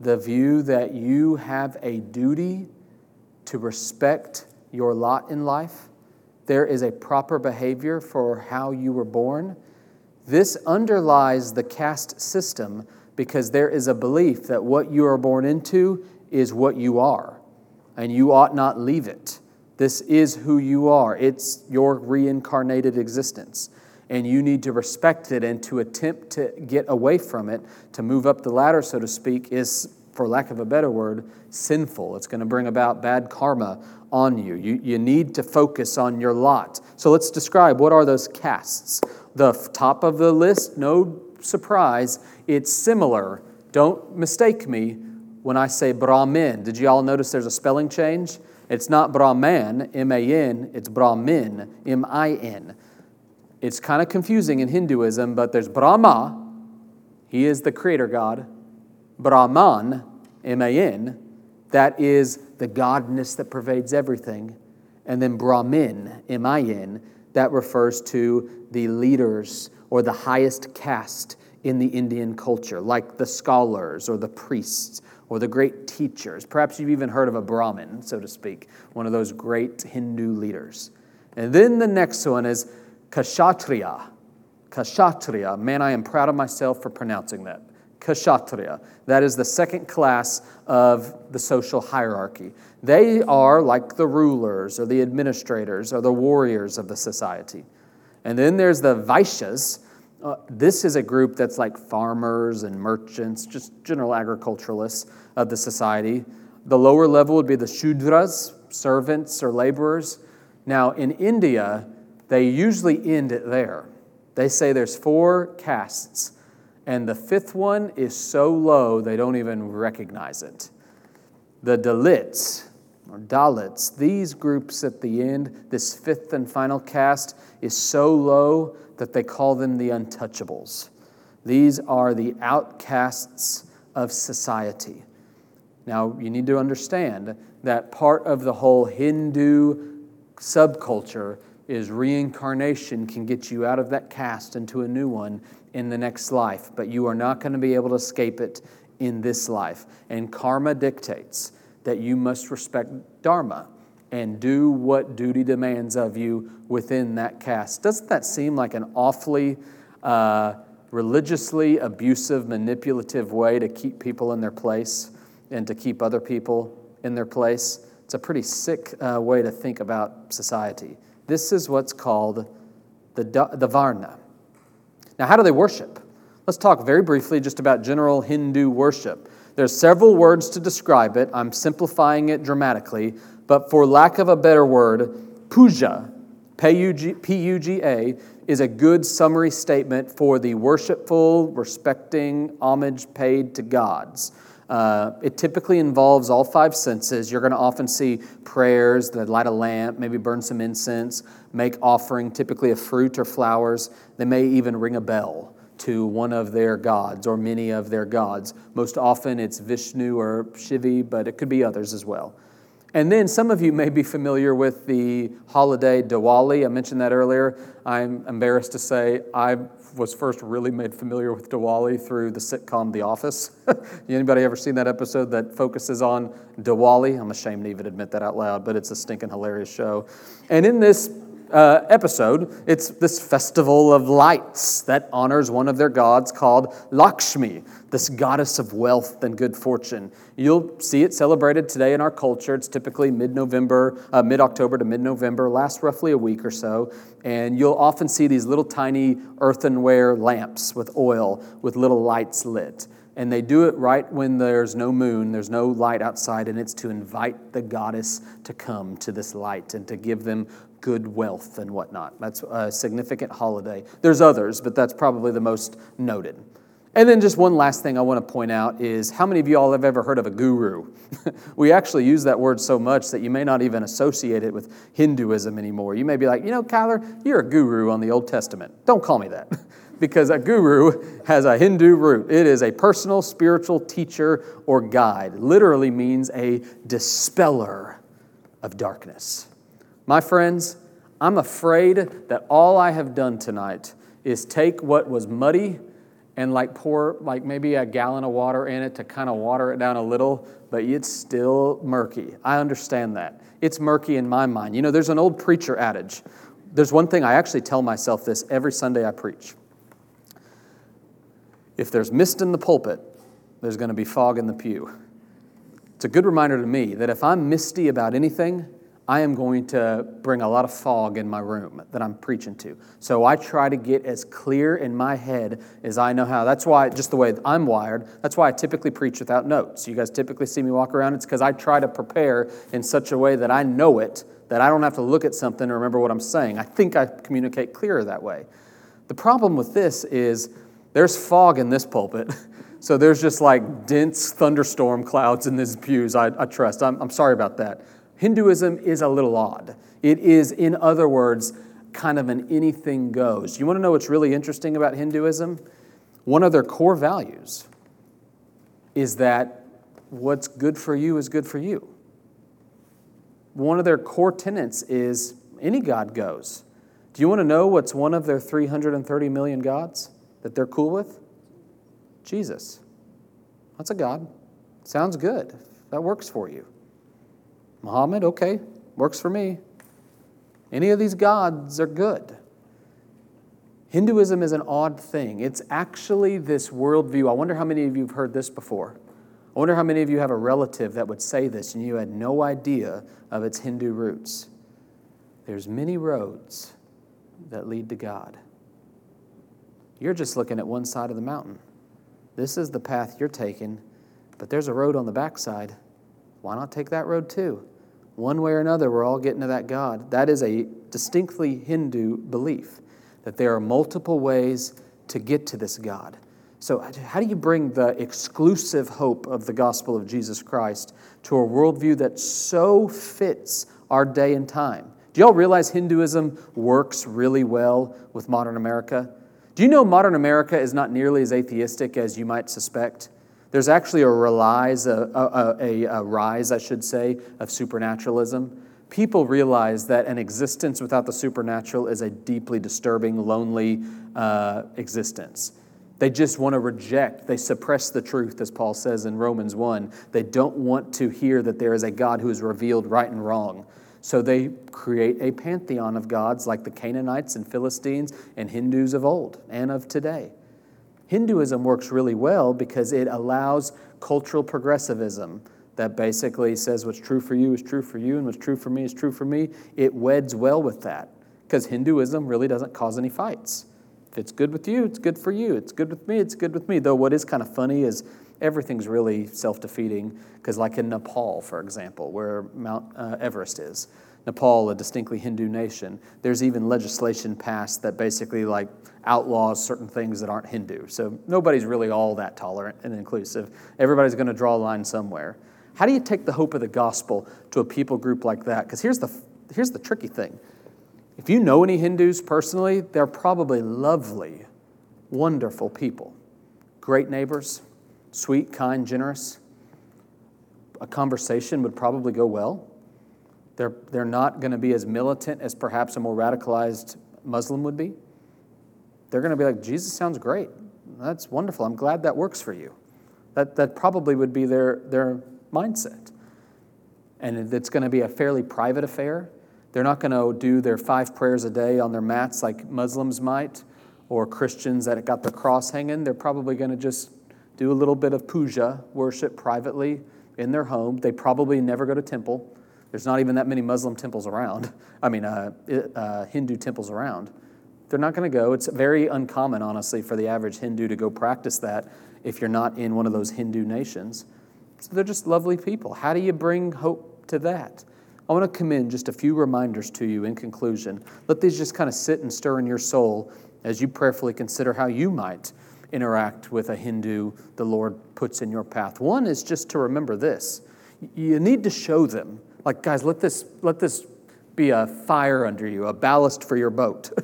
The view that you have a duty to respect your lot in life. There is a proper behavior for how you were born. This underlies the caste system because there is a belief that what you are born into is what you are, and you ought not leave it. This is who you are, it's your reincarnated existence. And you need to respect it and to attempt to get away from it, to move up the ladder, so to speak, is, for lack of a better word, sinful. It's going to bring about bad karma on you. you. You need to focus on your lot. So let's describe what are those castes. The top of the list, no surprise, it's similar. Don't mistake me when I say Brahmin. Did you all notice there's a spelling change? It's not Brahman, M A N, it's Brahmin, M I N. It's kind of confusing in Hinduism, but there's Brahma, he is the creator God. Brahman, M A N, that is the godness that pervades everything. And then Brahmin, M I N, that refers to the leaders or the highest caste in the Indian culture, like the scholars or the priests or the great teachers. Perhaps you've even heard of a Brahmin, so to speak, one of those great Hindu leaders. And then the next one is Kshatriya. Kshatriya. Man, I am proud of myself for pronouncing that. Kshatriya. That is the second class of the social hierarchy. They are like the rulers or the administrators or the warriors of the society. And then there's the Vaishyas, uh, this is a group that's like farmers and merchants, just general agriculturalists of the society. The lower level would be the Shudras, servants or laborers. Now, in India, they usually end it there. They say there's four castes, and the fifth one is so low they don't even recognize it. The Dalits, or Dalits. These groups at the end, this fifth and final caste, is so low that they call them the untouchables. These are the outcasts of society. Now, you need to understand that part of the whole Hindu subculture is reincarnation can get you out of that caste into a new one in the next life, but you are not going to be able to escape it in this life. And karma dictates that you must respect dharma and do what duty demands of you within that caste. Doesn't that seem like an awfully uh, religiously abusive, manipulative way to keep people in their place and to keep other people in their place? It's a pretty sick uh, way to think about society. This is what's called the, the Varna. Now, how do they worship? Let's talk very briefly just about general Hindu worship. There's several words to describe it. I'm simplifying it dramatically, but for lack of a better word, puja, P U G A, is a good summary statement for the worshipful, respecting homage paid to gods. Uh, it typically involves all five senses. You're going to often see prayers, that light a lamp, maybe burn some incense, make offering, typically of fruit or flowers. They may even ring a bell to one of their gods or many of their gods. Most often it's Vishnu or Shivi, but it could be others as well. And then some of you may be familiar with the holiday Diwali. I mentioned that earlier. I'm embarrassed to say I was first really made familiar with Diwali through the sitcom The Office. [LAUGHS] Anybody ever seen that episode that focuses on Diwali? I'm ashamed to even admit that out loud, but it's a stinking hilarious show. And in this uh, episode, it's this festival of lights that honors one of their gods called Lakshmi, this goddess of wealth and good fortune. You'll see it celebrated today in our culture. It's typically mid November, uh, mid October to mid November, lasts roughly a week or so. And you'll often see these little tiny earthenware lamps with oil with little lights lit. And they do it right when there's no moon, there's no light outside, and it's to invite the goddess to come to this light and to give them good wealth and whatnot. That's a significant holiday. There's others, but that's probably the most noted. And then just one last thing I want to point out is how many of you all have ever heard of a guru? [LAUGHS] we actually use that word so much that you may not even associate it with Hinduism anymore. You may be like, you know, Kyler, you're a guru on the Old Testament. Don't call me that. [LAUGHS] because a guru has a Hindu root. It is a personal spiritual teacher or guide. Literally means a dispeller of darkness. My friends, I'm afraid that all I have done tonight is take what was muddy and like pour like maybe a gallon of water in it to kind of water it down a little, but it's still murky. I understand that. It's murky in my mind. You know, there's an old preacher adage. There's one thing I actually tell myself this every Sunday I preach. If there's mist in the pulpit, there's going to be fog in the pew. It's a good reminder to me that if I'm misty about anything, I am going to bring a lot of fog in my room that I'm preaching to. So I try to get as clear in my head as I know how. That's why, just the way I'm wired, that's why I typically preach without notes. You guys typically see me walk around. It's because I try to prepare in such a way that I know it, that I don't have to look at something to remember what I'm saying. I think I communicate clearer that way. The problem with this is there's fog in this pulpit. [LAUGHS] So there's just like dense thunderstorm clouds in these pews, I, I trust. I'm, I'm sorry about that. Hinduism is a little odd. It is, in other words, kind of an anything goes. You want to know what's really interesting about Hinduism? One of their core values is that what's good for you is good for you. One of their core tenets is any God goes. Do you want to know what's one of their 330 million gods that they're cool with? Jesus. That's a God. Sounds good. That works for you. Muhammad, okay, works for me. Any of these gods are good. Hinduism is an odd thing. It's actually this worldview. I wonder how many of you have heard this before. I wonder how many of you have a relative that would say this and you had no idea of its Hindu roots. There's many roads that lead to God. You're just looking at one side of the mountain. This is the path you're taking, but there's a road on the backside. Why not take that road too? One way or another, we're all getting to that God. That is a distinctly Hindu belief that there are multiple ways to get to this God. So, how do you bring the exclusive hope of the gospel of Jesus Christ to a worldview that so fits our day and time? Do y'all realize Hinduism works really well with modern America? Do you know modern America is not nearly as atheistic as you might suspect? There's actually a rise, a, a, a, rise, I should say, of supernaturalism. People realize that an existence without the supernatural is a deeply disturbing, lonely uh, existence. They just want to reject, they suppress the truth, as Paul says in Romans 1. They don't want to hear that there is a God who is revealed right and wrong. So they create a pantheon of gods like the Canaanites and Philistines and Hindus of old and of today. Hinduism works really well because it allows cultural progressivism that basically says what's true for you is true for you and what's true for me is true for me. It weds well with that because Hinduism really doesn't cause any fights. If it's good with you, it's good for you. It's good with me, it's good with me. Though what is kind of funny is everything's really self defeating because, like in Nepal, for example, where Mount uh, Everest is, Nepal, a distinctly Hindu nation, there's even legislation passed that basically like outlaws certain things that aren't Hindu. So nobody's really all that tolerant and inclusive. Everybody's going to draw a line somewhere. How do you take the hope of the gospel to a people group like that? Because here's the, here's the tricky thing. If you know any Hindus personally, they're probably lovely, wonderful people, great neighbors sweet, kind, generous, a conversation would probably go well. They're, they're not going to be as militant as perhaps a more radicalized Muslim would be. They're going to be like, Jesus sounds great. That's wonderful. I'm glad that works for you. That, that probably would be their, their mindset. And it's going to be a fairly private affair. They're not going to do their five prayers a day on their mats like Muslims might or Christians that got their cross hanging. They're probably going to just do a little bit of puja, worship privately in their home. They probably never go to temple. There's not even that many Muslim temples around. I mean, uh, uh, Hindu temples around. They're not going to go. It's very uncommon, honestly, for the average Hindu to go practice that if you're not in one of those Hindu nations. So they're just lovely people. How do you bring hope to that? I want to commend just a few reminders to you in conclusion. Let these just kind of sit and stir in your soul as you prayerfully consider how you might interact with a Hindu the Lord puts in your path. One is just to remember this. You need to show them, like, guys, let this, let this be a fire under you, a ballast for your boat. [LAUGHS]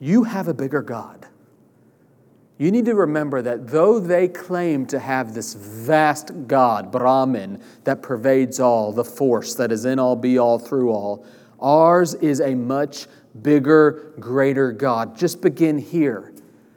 you have a bigger God. You need to remember that though they claim to have this vast God, Brahman, that pervades all, the force that is in all, be all, through all, ours is a much bigger, greater God. Just begin here.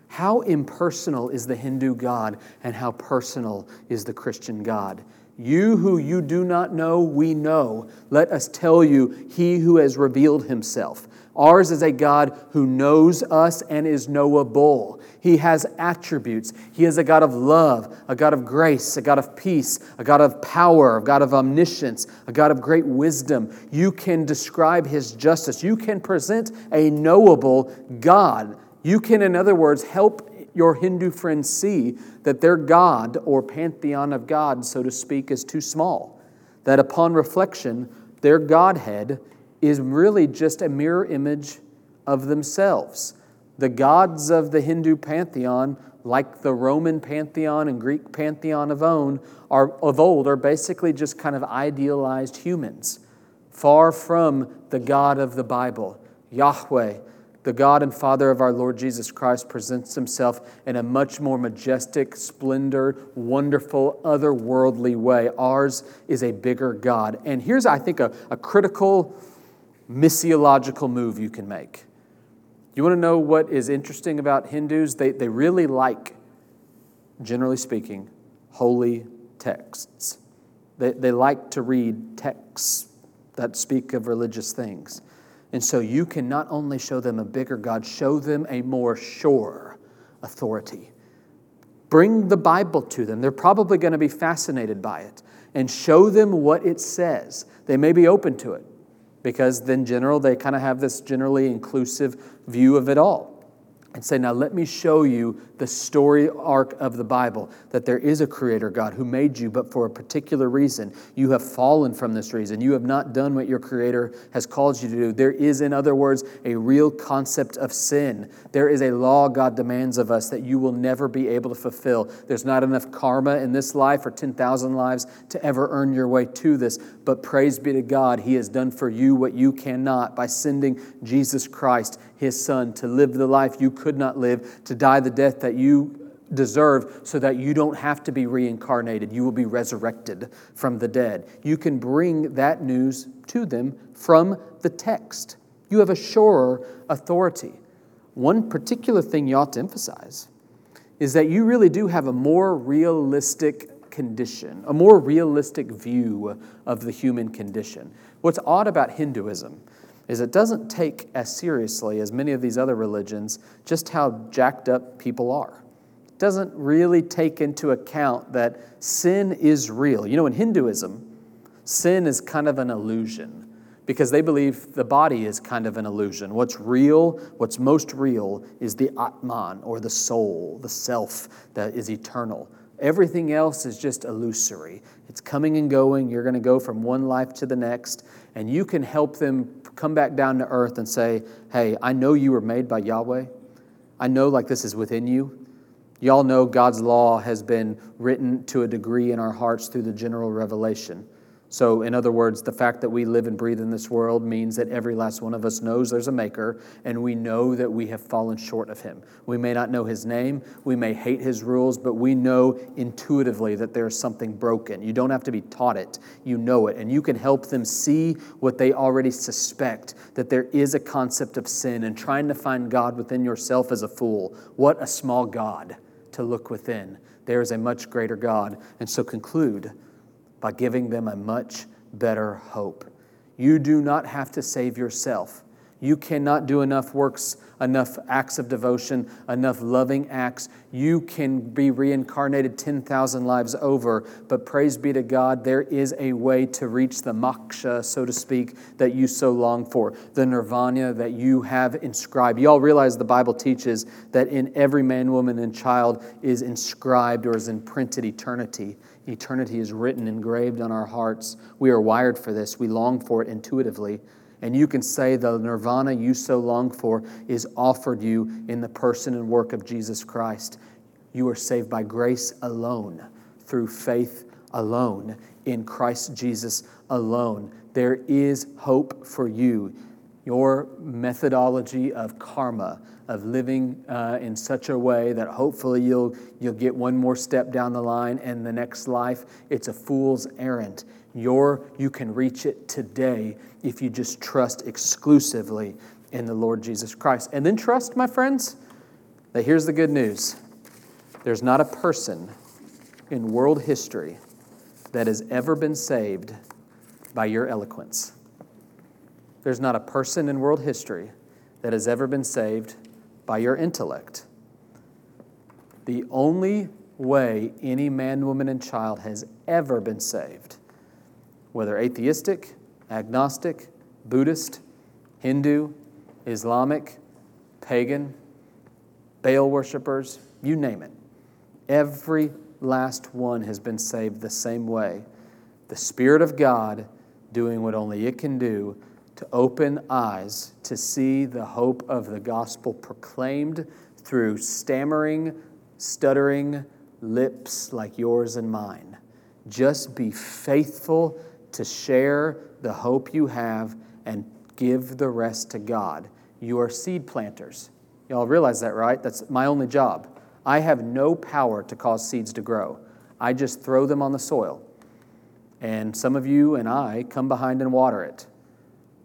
How impersonal is the Hindu God and how personal is the Christian God? You who you do not know, we know. Let us tell you, He who has revealed Himself. Ours is a God who knows us and is knowable. He has attributes. He is a God of love, a God of grace, a God of peace, a God of power, a God of omniscience, a God of great wisdom. You can describe His justice. You can present a knowable God. You can, in other words, help your Hindu friends see that their God or pantheon of God, so to speak, is too small. That upon reflection, their Godhead is really just a mirror image of themselves. The gods of the Hindu pantheon, like the Roman pantheon and Greek pantheon of, own, are, of old, are basically just kind of idealized humans, far from the God of the Bible, Yahweh the God and Father of our Lord Jesus Christ presents himself in a much more majestic, splendor, wonderful, otherworldly way. Ours is a bigger God. And here's, I think, a, a critical missiological move you can make. You want to know what is interesting about Hindus? They, they really like, generally speaking, holy texts. They, they like to read texts that speak of religious things. And so you can not only show them a bigger God, show them a more sure authority. Bring the Bible to them. They're probably going to be fascinated by it. And show them what it says. They may be open to it because, in general, they kind of have this generally inclusive view of it all. And say, Now let me show you the story arc of the Bible that there is a creator God who made you, but for a particular reason. You have fallen from this reason. You have not done what your creator has called you to do. There is, in other words, a real concept of sin. There is a law God demands of us that you will never be able to fulfill. There's not enough karma in this life or 10,000 lives to ever earn your way to this. But praise be to God, He has done for you what you cannot by sending Jesus Christ his son to live the life you could not live, to die the death that you deserve, so that you don't have to be reincarnated. You will be resurrected from the dead. You can bring that news to them from the text. You have a surer authority. One particular thing you ought to emphasize is that you really do have a more realistic condition, a more realistic view of the human condition. What's odd about Hinduism is it doesn't take as seriously as many of these other religions just how jacked up people are. It doesn't really take into account that sin is real. You know, in Hinduism, sin is kind of an illusion because they believe the body is kind of an illusion. What's real, what's most real, is the Atman or the soul, the self that is eternal. Everything else is just illusory. It's coming and going. You're going to go from one life to the next, and you can help them come back down to earth and say, Hey, I know you were made by Yahweh. I know like this is within you. Y'all know God's law has been written to a degree in our hearts through the general revelation. So, in other words, the fact that we live and breathe in this world means that every last one of us knows there's a maker, and we know that we have fallen short of him. We may not know his name, we may hate his rules, but we know intuitively that there's something broken. You don't have to be taught it, you know it. And you can help them see what they already suspect that there is a concept of sin, and trying to find God within yourself as a fool. What a small God to look within. There is a much greater God. And so conclude by giving them a much better hope. You do not have to save yourself. You cannot do enough works, enough acts of devotion, enough loving acts. You can be reincarnated 10,000 lives over, but praise be to God, there is a way to reach the moksha, so to speak, that you so long for, the nirvana that you have inscribed. You all realize the Bible teaches that in every man, woman, and child is inscribed or is imprinted eternity. Eternity is written, engraved on our hearts. We are wired for this, we long for it intuitively. And you can say the nirvana you so long for is offered you in the person and work of Jesus Christ. You are saved by grace alone, through faith alone, in Christ Jesus alone. There is hope for you. Your methodology of karma, of living uh, in such a way that hopefully you'll, you'll get one more step down the line and the next life, it's a fool's errand. Your, you can reach it today if you just trust exclusively in the Lord Jesus Christ. And then trust, my friends, that here's the good news there's not a person in world history that has ever been saved by your eloquence. There's not a person in world history that has ever been saved by your intellect. The only way any man, woman, and child has ever been saved whether atheistic, agnostic, Buddhist, Hindu, Islamic, pagan, Baal worshippers, you name it. Every last one has been saved the same way. The Spirit of God doing what only it can do to open eyes to see the hope of the gospel proclaimed through stammering, stuttering lips like yours and mine. Just be faithful to share the hope you have and give the rest to God. You are seed planters. Y'all realize that, right? That's my only job. I have no power to cause seeds to grow. I just throw them on the soil. And some of you and I come behind and water it.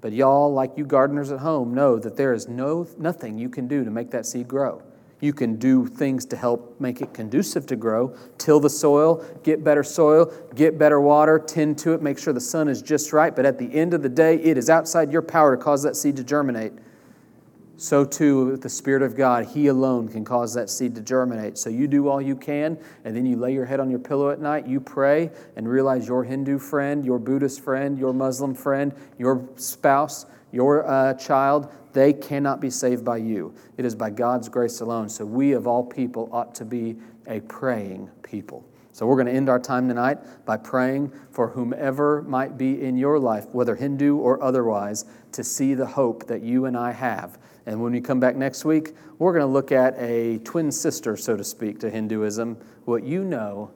But y'all, like you gardeners at home, know that there is no, nothing you can do to make that seed grow. You can do things to help make it conducive to grow. Till the soil, get better soil, get better water, tend to it, make sure the sun is just right. But at the end of the day, it is outside your power to cause that seed to germinate. So too, with the Spirit of God, He alone can cause that seed to germinate. So you do all you can, and then you lay your head on your pillow at night, you pray, and realize your Hindu friend, your Buddhist friend, your Muslim friend, your spouse, your uh, child, they cannot be saved by you. It is by God's grace alone. So we, of all people, ought to be a praying people. So we're going to end our time tonight by praying for whomever might be in your life, whether Hindu or otherwise, to see the hope that you and I have. And when we come back next week, we're going to look at a twin sister, so to speak, to Hinduism, what you know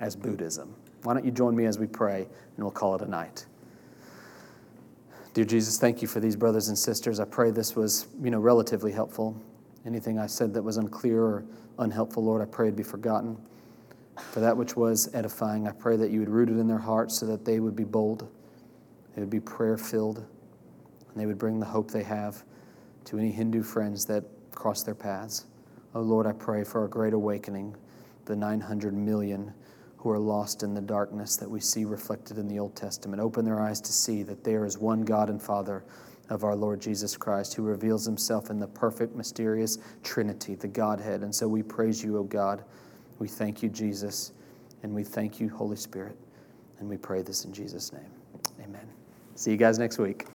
as Buddhism. Why don't you join me as we pray, and we'll call it a night. Dear Jesus, thank you for these brothers and sisters. I pray this was, you know, relatively helpful. Anything I said that was unclear or unhelpful, Lord, I pray it'd be forgotten for that which was edifying. I pray that you would root it in their hearts so that they would be bold, they would be prayer filled, and they would bring the hope they have to any Hindu friends that cross their paths. Oh Lord, I pray for a great awakening, the 900 million who are lost in the darkness that we see reflected in the Old Testament. Open their eyes to see that there is one God and Father of our Lord Jesus Christ who reveals himself in the perfect, mysterious Trinity, the Godhead. And so we praise you, O God. We thank you, Jesus, and we thank you, Holy Spirit. And we pray this in Jesus' name. Amen. See you guys next week.